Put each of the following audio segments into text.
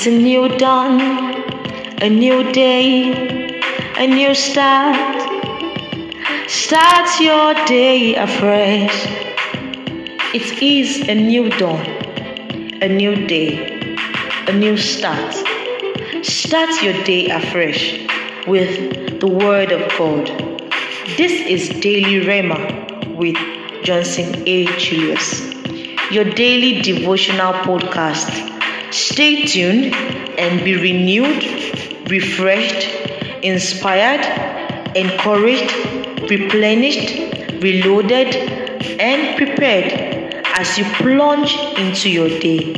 It's a new dawn, a new day, a new start. Start your day afresh. It is a new dawn, a new day, a new start. Start your day afresh with the Word of God. This is Daily Rhema with Johnson A. Julius, your daily devotional podcast. Stay tuned and be renewed, refreshed, inspired, encouraged, replenished, reloaded, and prepared as you plunge into your day.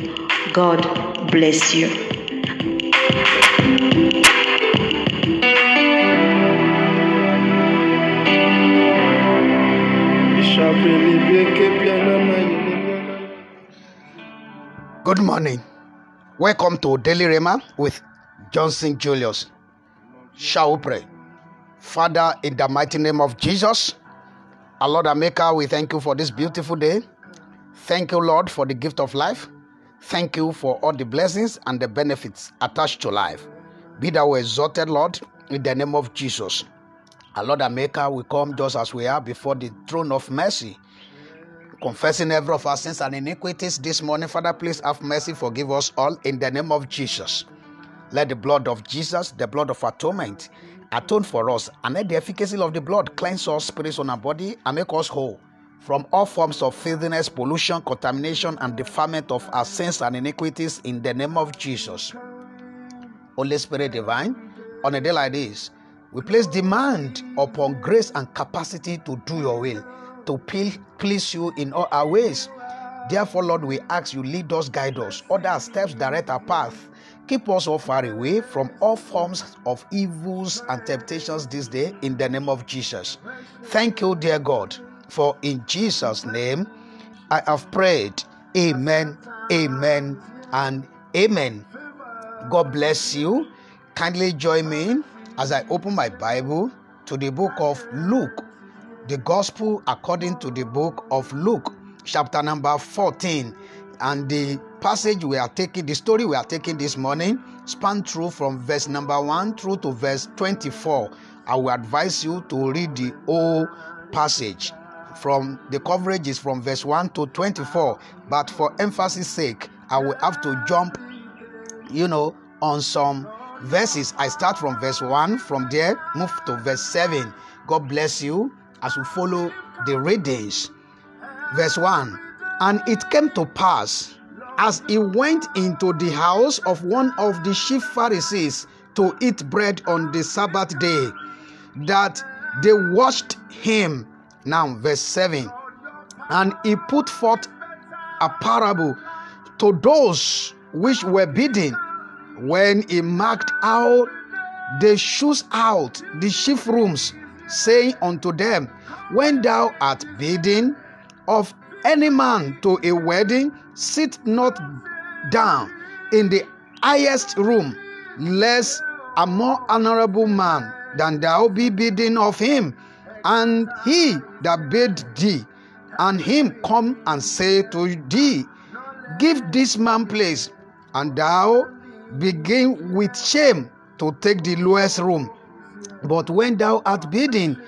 God bless you. Good morning. Welcome to Daily Rhema with Johnson Julius. Shall we pray? Father, in the mighty name of Jesus, our Lord and Maker, we thank you for this beautiful day. Thank you, Lord, for the gift of life. Thank you for all the blessings and the benefits attached to life. Be thou exalted, Lord, in the name of Jesus. Our Lord and Maker, we come just as we are before the throne of mercy confessing every of our sins and iniquities this morning. Father, please have mercy, forgive us all in the name of Jesus. Let the blood of Jesus, the blood of atonement, atone for us, and let the efficacy of the blood cleanse our spirits on our body and make us whole from all forms of filthiness, pollution, contamination, and defilement of our sins and iniquities in the name of Jesus. Holy Spirit divine, on a day like this, we place demand upon grace and capacity to do your will to please you in all our ways. Therefore, Lord, we ask you lead us, guide us, order our steps, direct our path. Keep us all far away from all forms of evils and temptations this day in the name of Jesus. Thank you, dear God, for in Jesus' name I have prayed. Amen, amen, and amen. God bless you. Kindly join me as I open my Bible to the book of Luke, the gospel according to the book of Luke, chapter number 14. And the passage we are taking, the story we are taking this morning, span through from verse number 1 through to verse 24. I will advise you to read the whole passage. From the coverage is from verse 1 to 24, but for emphasis sake, I will have to jump, you know, on some verses. I start from verse 1, from there, move to verse 7. God bless you as we follow the readings. Verse 1 And it came to pass as he went into the house of one of the chief Pharisees to eat bread on the Sabbath day that they watched him. Now, verse 7 And he put forth a parable to those which were bidding when he marked out the shoes out the chief rooms saying unto them, When thou art bidding of any man to a wedding, sit not down in the highest room, lest a more honorable man than thou be bidding of him, and he that bid thee, and him come and say to thee, Give this man place, and thou begin with shame to take the lowest room. But when thou art bidden,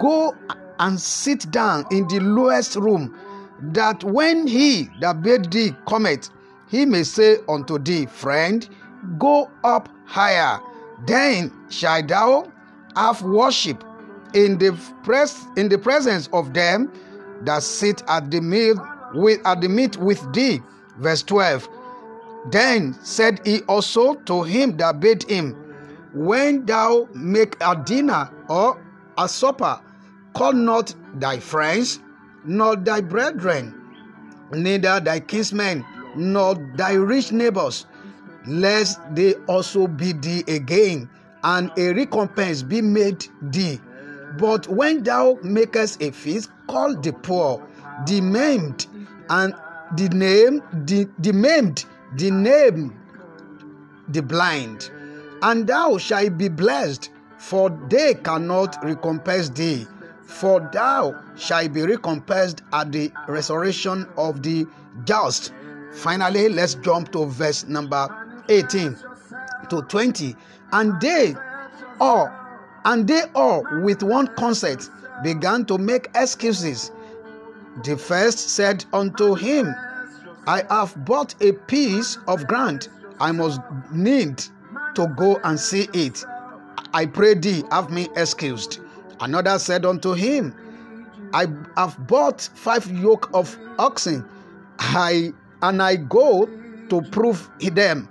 go and sit down in the lowest room, that when he that bade thee cometh, he may say unto thee, Friend, go up higher. Then shalt thou have worship in the pres- in the presence of them that sit at the meal with at the meat with thee. Verse 12. Then said he also to him that bade him, when thou make a dinner or a supper, call not thy friends, nor thy brethren, neither thy kinsmen, nor thy rich neighbors, lest they also bid thee again, and a recompense be made thee. But when thou makest a feast, call the poor, the maimed, and the name, the, the maimed, the name, the blind and thou shalt be blessed, for they cannot recompense thee. For thou shalt be recompensed at the resurrection of the just. Finally, let's jump to verse number 18 to 20. And they all, and they all with one consent began to make excuses. The first said unto him, I have bought a piece of ground. I must need to go and see it. I pray thee, have me excused. Another said unto him, I have bought five yoke of oxen. I and I go to prove them.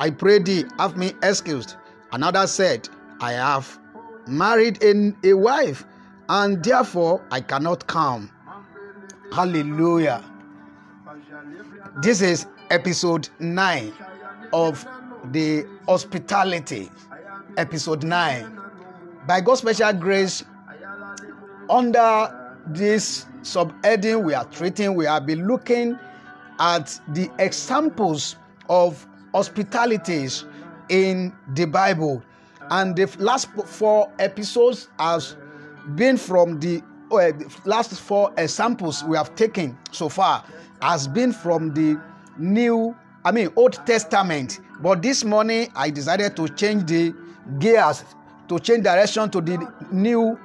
I pray thee, have me excused. Another said, I have married in a wife, and therefore I cannot come. Hallelujah. This is episode 9 of the hospitality. Episode 9. By God's special grace, under this subheading we are treating, we have been looking at the examples of hospitalities in the Bible. And the last four episodes has been from the uh, last four examples we have taken so far has been from the new i mean old testament but this morning i decided to change the gears to change direction to the new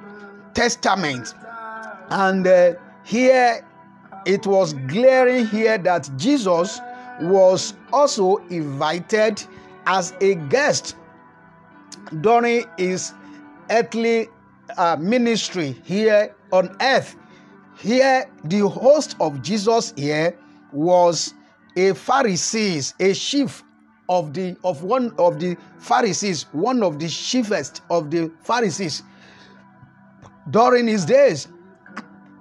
testament and uh, here it was glaring here that jesus was also invited as a guest during his earthly uh, ministry here on earth. Here, the host of Jesus here was a Pharisees, a chief of the of one of the Pharisees, one of the chiefest of the Pharisees. During his days,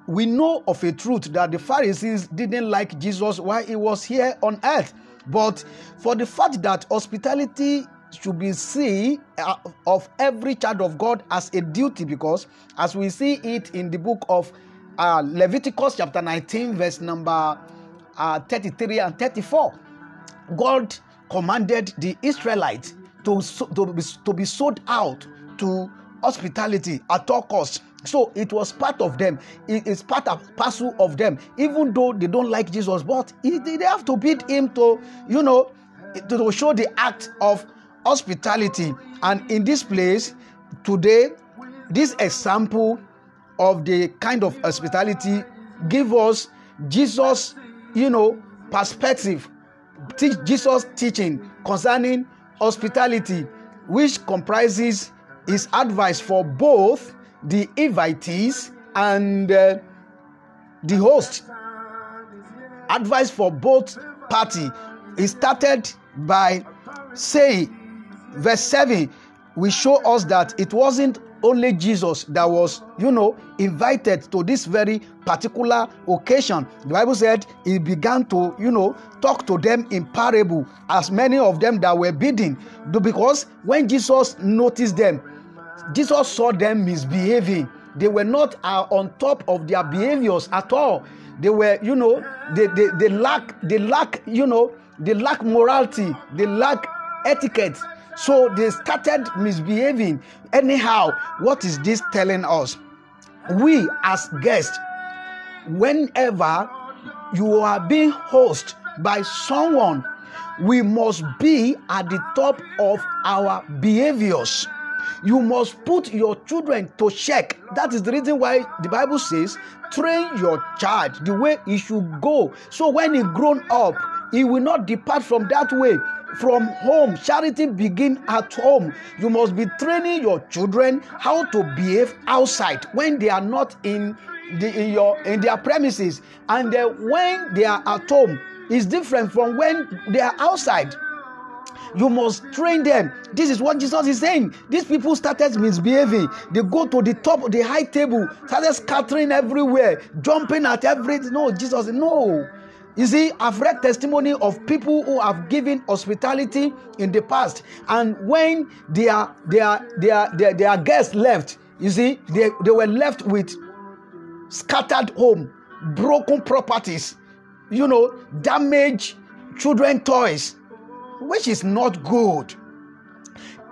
we know of a truth that the Pharisees didn't like Jesus while he was here on earth. But for the fact that hospitality should be seen uh, of every child of God as a duty because as we see it in the book of uh, Leviticus chapter 19 verse number uh, 33 and 34 God commanded the Israelites to, to, be, to be sold out to hospitality at all costs. So it was part of them. It is part of parcel of them. Even though they don't like jesus but they have to beat him to you know to show the act of hospitality. And in this place today this example of the kind of hospitality give us jesus you know perspective teach jesus teaching concerning hospitality which comprises his advice for both the invitees and uh, the host. Advice for both party. He started by saying verse 7 will show us that it wasn't only Jesus that was, you know, invited to this very particular occasion. The Bible said he began to, you know, talk to them in parable, as many of them that were bidding. Because when Jesus noticed them, Jesus saw them misbehaving. They were not uh, on top of their behaviors at all. They were, you know, they, they, they lack, they lack, you know, they lack morality, they lack etiquette so they started misbehaving. Anyhow, what is this telling us? We, as guests, whenever you are being hosted by someone, we must be at the top of our behaviors. You must put your children to check. That is the reason why the Bible says, train your child the way he should go. So when he grown up, he will not depart from that way from home charity begin at home. You must be training your children how to behave outside when they are not in the in your in their premises. And uh, when they are at home is different from when they are outside. You must train them. This is what jesus is saying. These people started misbehaving. They go to the top the high table started scattering everywhere jumping at every no jesus no You see, I've read testimony of people who have given hospitality in the past, and when their their their their, their guests left, you see, they, they were left with scattered home, broken properties, you know, damaged children toys, which is not good.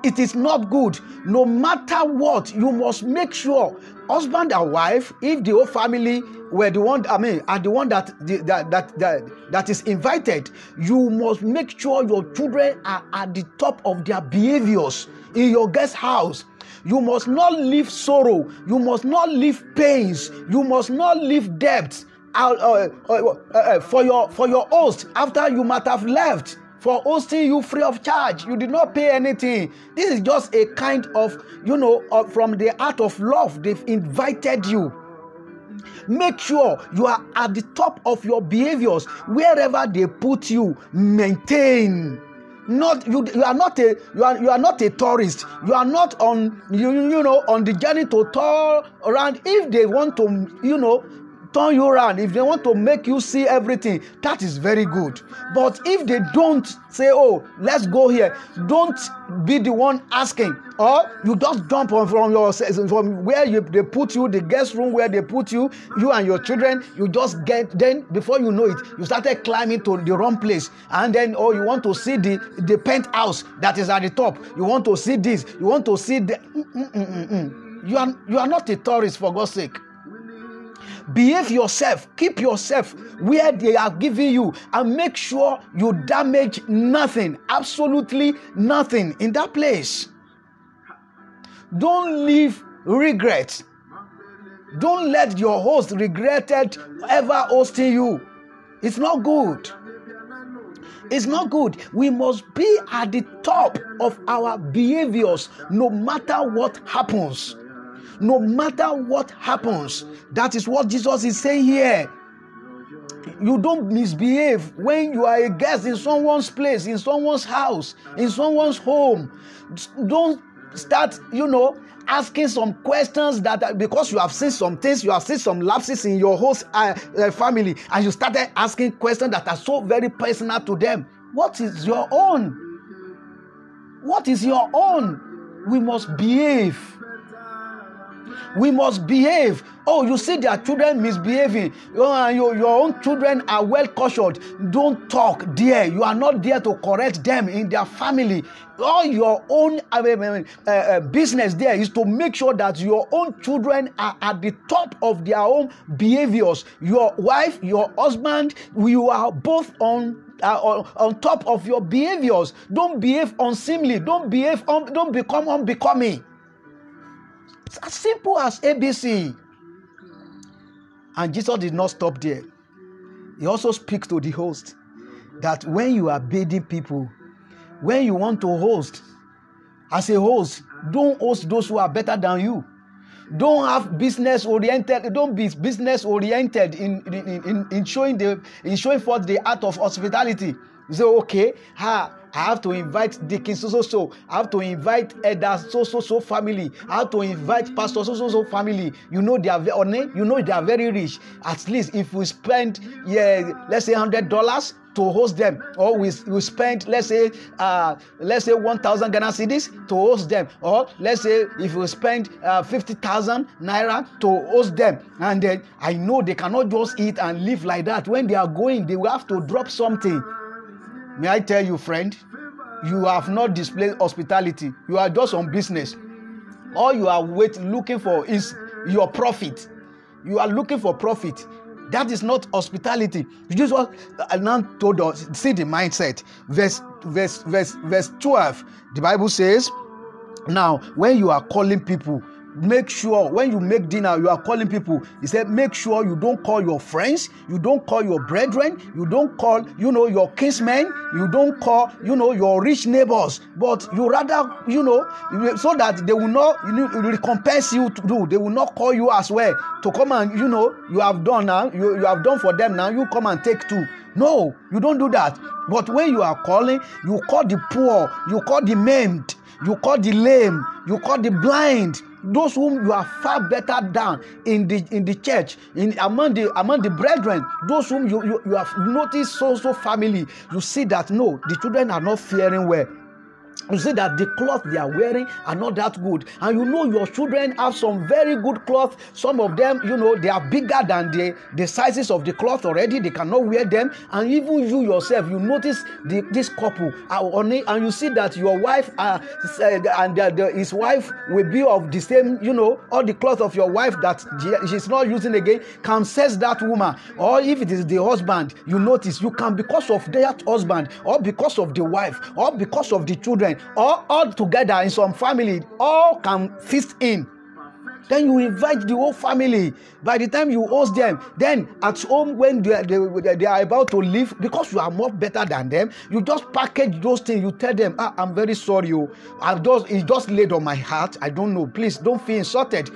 it is not good no matter what you must make sure husband and wife if the whole family were the one i mean are the one that the, that, that that that is invited you must make sure your children are at the top of their behaviors in your guest house. You must not leave sorrow. You must not leave pains. You must not leave debts. Uh, uh, uh, uh, for your for your host after you might have left for hosting you free of charge. You did not pay anything. This is just a kind of, you know, uh, from the art of love. They've invited you. Make sure you are at the top of your behaviors wherever they put you. Maintain. Not you. You are not a. You are. You are not a tourist. You are not on. You you know on the journey to tour around. If they want to, you know, turn you around. If they want to make you see everything that is very good. But if they don't say oh let's go here don't be the one asking. Or you just dump on from your from where you they put you the guest room where they put you you and your children you just get then before you know it you started climbing to the wrong place. And then oh you want to see the the penthouse that is at the top. You want to see this. You want to see the mm, mm, mm. you are you are not a tourist for god's sake behave yourself. Keep yourself where they are giving you and make sure you damage nothing absolutely nothing in that place. Don't leave regret don't let your host regretted ever hosting you. It's not good. It's not good. We must be at the top of our behaviors no matter what happens no matter what happens. That is what Jesus is saying here. You don't misbehave when you are a guest in someone's place, in someone's house, in someone's home. Don't start, you know, asking some questions that because you have seen some things, you have seen some lapses in your host uh, uh, family, and you started asking questions that are so very personal to them. What is your own? What is your own? We must behave we must behave. Oh, you see their children misbehaving. Oh, your, your own children are well cautioned. Don't talk there. You are not there to correct them in their family. All your own uh, uh, business there is to make sure that your own children are at the top of their own behaviors. Your wife, your husband, you are both on uh, on, on, top of your behaviors. Don't behave unseemly. Don't behave. Un, don't become unbecoming. It's as simple as ABC. And Jesus did not stop there. He also speaks to the host that when you are bidding people, when you want to host, as a host, don't host those who are better than you. Don't have business oriented, don't be business oriented in, in, in, in showing the in showing forth the art of hospitality. You say, okay, ha, I have to invite Deacon so so so. I have to invite Elder so so so family. I have to invite Pastor so so so family. You know they are very, you know they are very rich. At least if we spend yeah, let's say hundred dollars to host them or we, we spend let's say uh, let's say 1000 ghana cedis to host them or let's say if we spend uh, 50000 naira to host them and then i know they cannot just eat and live like that when they are going they will have to drop something May I tell you, friend, you have not displayed hospitality. You are just on business. All you are wait, looking for is your profit. You are looking for profit. That is not hospitality. Jesus now told us, see the mindset. Verse, verse, verse, verse 12. The Bible says, Now, when you are calling people, make sure when you make dinner you are calling people. He said make sure you don't call your friends you don't call your brethren you don't call you know your kinsmen you don't call you know your rich neighbors. But you rather you know so that they will not you know, recompense you to do. They will not call you as well to come and you know you have done now you, you have done for them now you come and take two. No you don't do that. But when you are calling you call the poor you call the maimed you call the lame you call the blind those whom you are far better than in the in the church in among the among the brethren those whom you you, you have noticed so so family you see that no the children are not faring well you see that the cloth they are wearing are not that good. And you know your children have some very good cloth. Some of them you know they are bigger than the the sizes of the cloth already. They cannot wear them. And even you yourself you notice the this couple are on it and you see that your wife uh, and the, the, his wife will be of the same you know all the cloth of your wife that she's not using again can sense that woman. Or if it is the husband you notice you can because of that husband or because of the wife or because of the children or all together in some family all can feast in. Then you invite the whole family. By the time you host them then at home when they, they, they are about to leave because you are more better than them you just package those things. You tell them ah i'm very sorry oh. I just it just laid on my heart. I don't know. Please don't feel insulted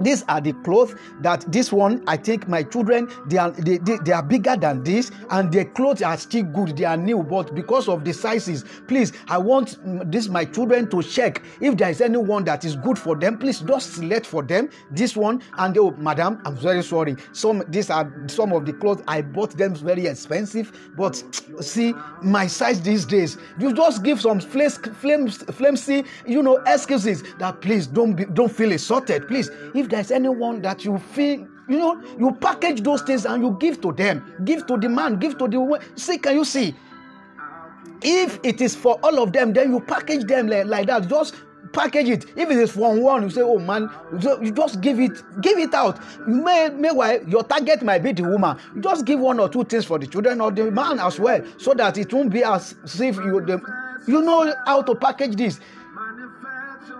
these are the clothes that this one i think my children they are they, they, they are bigger than this and their clothes are still good. They are new but because of the sizes please i want this my children to check. If there is anyone that is good for them please just select for them this one. And oh madam i'm very sorry. Some these are some of the clothes i bought them very expensive but see my size these days. You just give some flames flames flimsy you know excuses that please don't be, don't feel insulted. Please if if there's anyone that you feel you know you package those things and you give to them give to the man give to the woman see can you see? If it is for all of them then you package them like, like that. Just package it. If it is for one you say oh man you just give it give it out. May meanwhile your target might be the woman. You just give one or two things for the children or the man as well so that it won't be as if you the, you know how to package this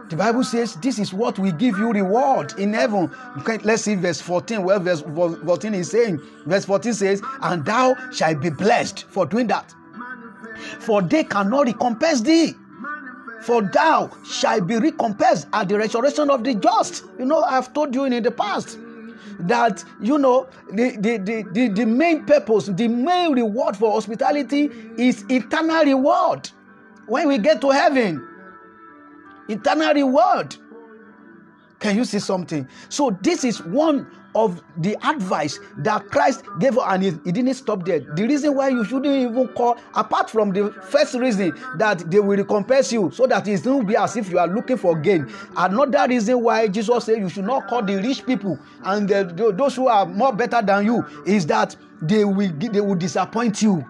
the Bible says this is what we give you reward in heaven. Okay, let's see verse 14. Well, verse 14 is saying, verse 14 says, And thou shalt be blessed for doing that. For they cannot recompense thee. For thou shalt be recompensed at the resurrection of the just. You know, I've told you in the past that you know the, the, the, the, the main purpose, the main reward for hospitality is eternal reward. When we get to heaven, eternal reward. Can you see something? So, this is one of the advice that Christ gave, and he, he, didn't stop there. The reason why you shouldn't even call, apart from the first reason that they will recompense you, so that it won't be as if you are looking for gain. Another reason why Jesus said you should not call the rich people and the, those who are more better than you is that they will they will disappoint you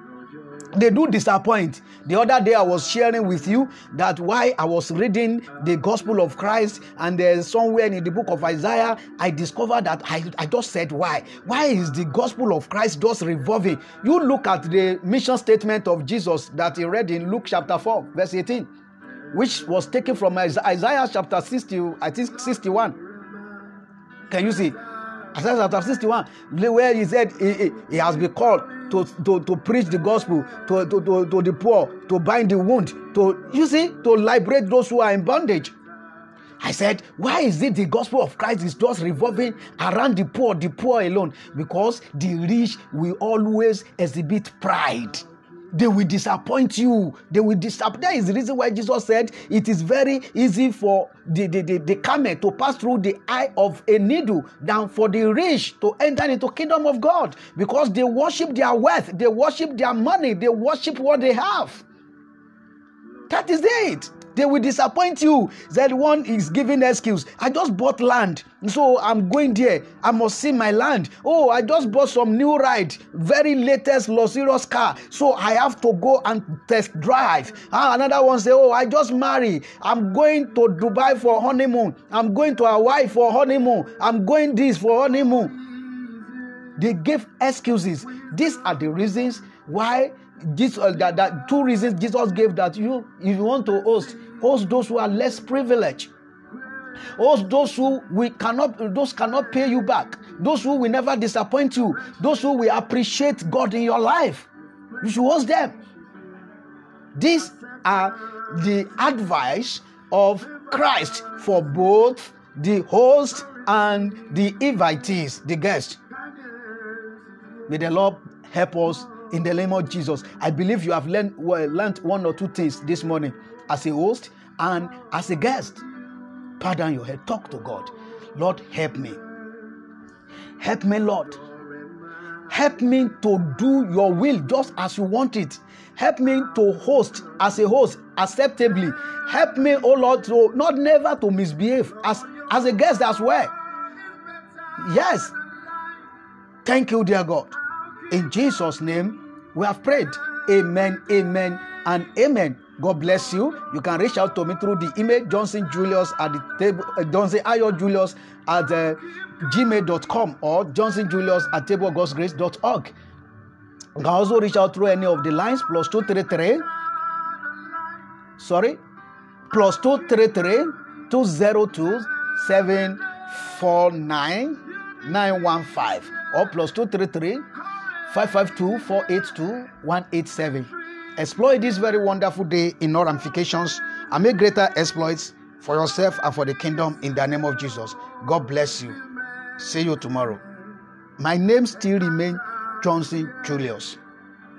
they do disappoint. The other day I was sharing with you that why I was reading the gospel of Christ and there's somewhere in the book of Isaiah I discovered that I, I just said why. Why is the gospel of Christ just revolving? You look at the mission statement of Jesus that he read in Luke chapter 4 verse 18 which was taken from Isaiah chapter 60 I think 61. Can you see? Isaiah chapter 61 where he said he, he has been called to, to, to preach the gospel to, to, to, to the poor, to bind the wound, to you see, to liberate those who are in bondage. I said, why is it the gospel of Christ is just revolving around the poor, the poor alone? Because the rich will always exhibit pride they will disappoint you. They will disappoint. That is the reason why Jesus said it is very easy for the, the, the, the camel to pass through the eye of a needle than for the rich to enter into kingdom of God because they worship their wealth, they worship their money, they worship what they have. That is it. They will disappoint you. That one is giving excuse. I just bought land, so I'm going there. I must see my land. Oh, I just bought some new ride, very latest luxurious car, so I have to go and test drive. Ah, another one say, Oh, I just married. I'm going to Dubai for honeymoon. I'm going to Hawaii for honeymoon. I'm going this for honeymoon. They give excuses. These are the reasons why this uh, that, that two reasons Jesus gave that you if you want to host host those who are less privileged. Host those who we cannot those cannot pay you back. Those who will never disappoint you. Those who will appreciate God in your life. You should host them. These are the advice of Christ for both the host and the invitees the guest may the Lord help us in the name of Jesus. I believe you have learned, well, learned one or two things this morning as a host and as a guest. Pardon your head. Talk to God. Lord, help me. Help me, Lord. Help me to do your will just as you want it. Help me to host as a host acceptably. Help me, oh Lord, to not never to misbehave as, as a guest as well. Yes. Thank you, dear God. In Jesus' name, we have prayed. Amen, amen, and amen. God bless you. You can reach out to me through the email Johnson Julius at the table uh, Johnson Ayo Julius at uh, gmail.com or Johnson Julius at tableofgodsgrace.org. You can also reach out through any of the lines plus 233 sorry plus 233 202 749 915 or plus 233 552 482 187. Exploit this very wonderful day in all ramifications and make greater exploits for yourself and for the kingdom in the name of Jesus. God bless you. See you tomorrow. My name still remains Johnson Julius.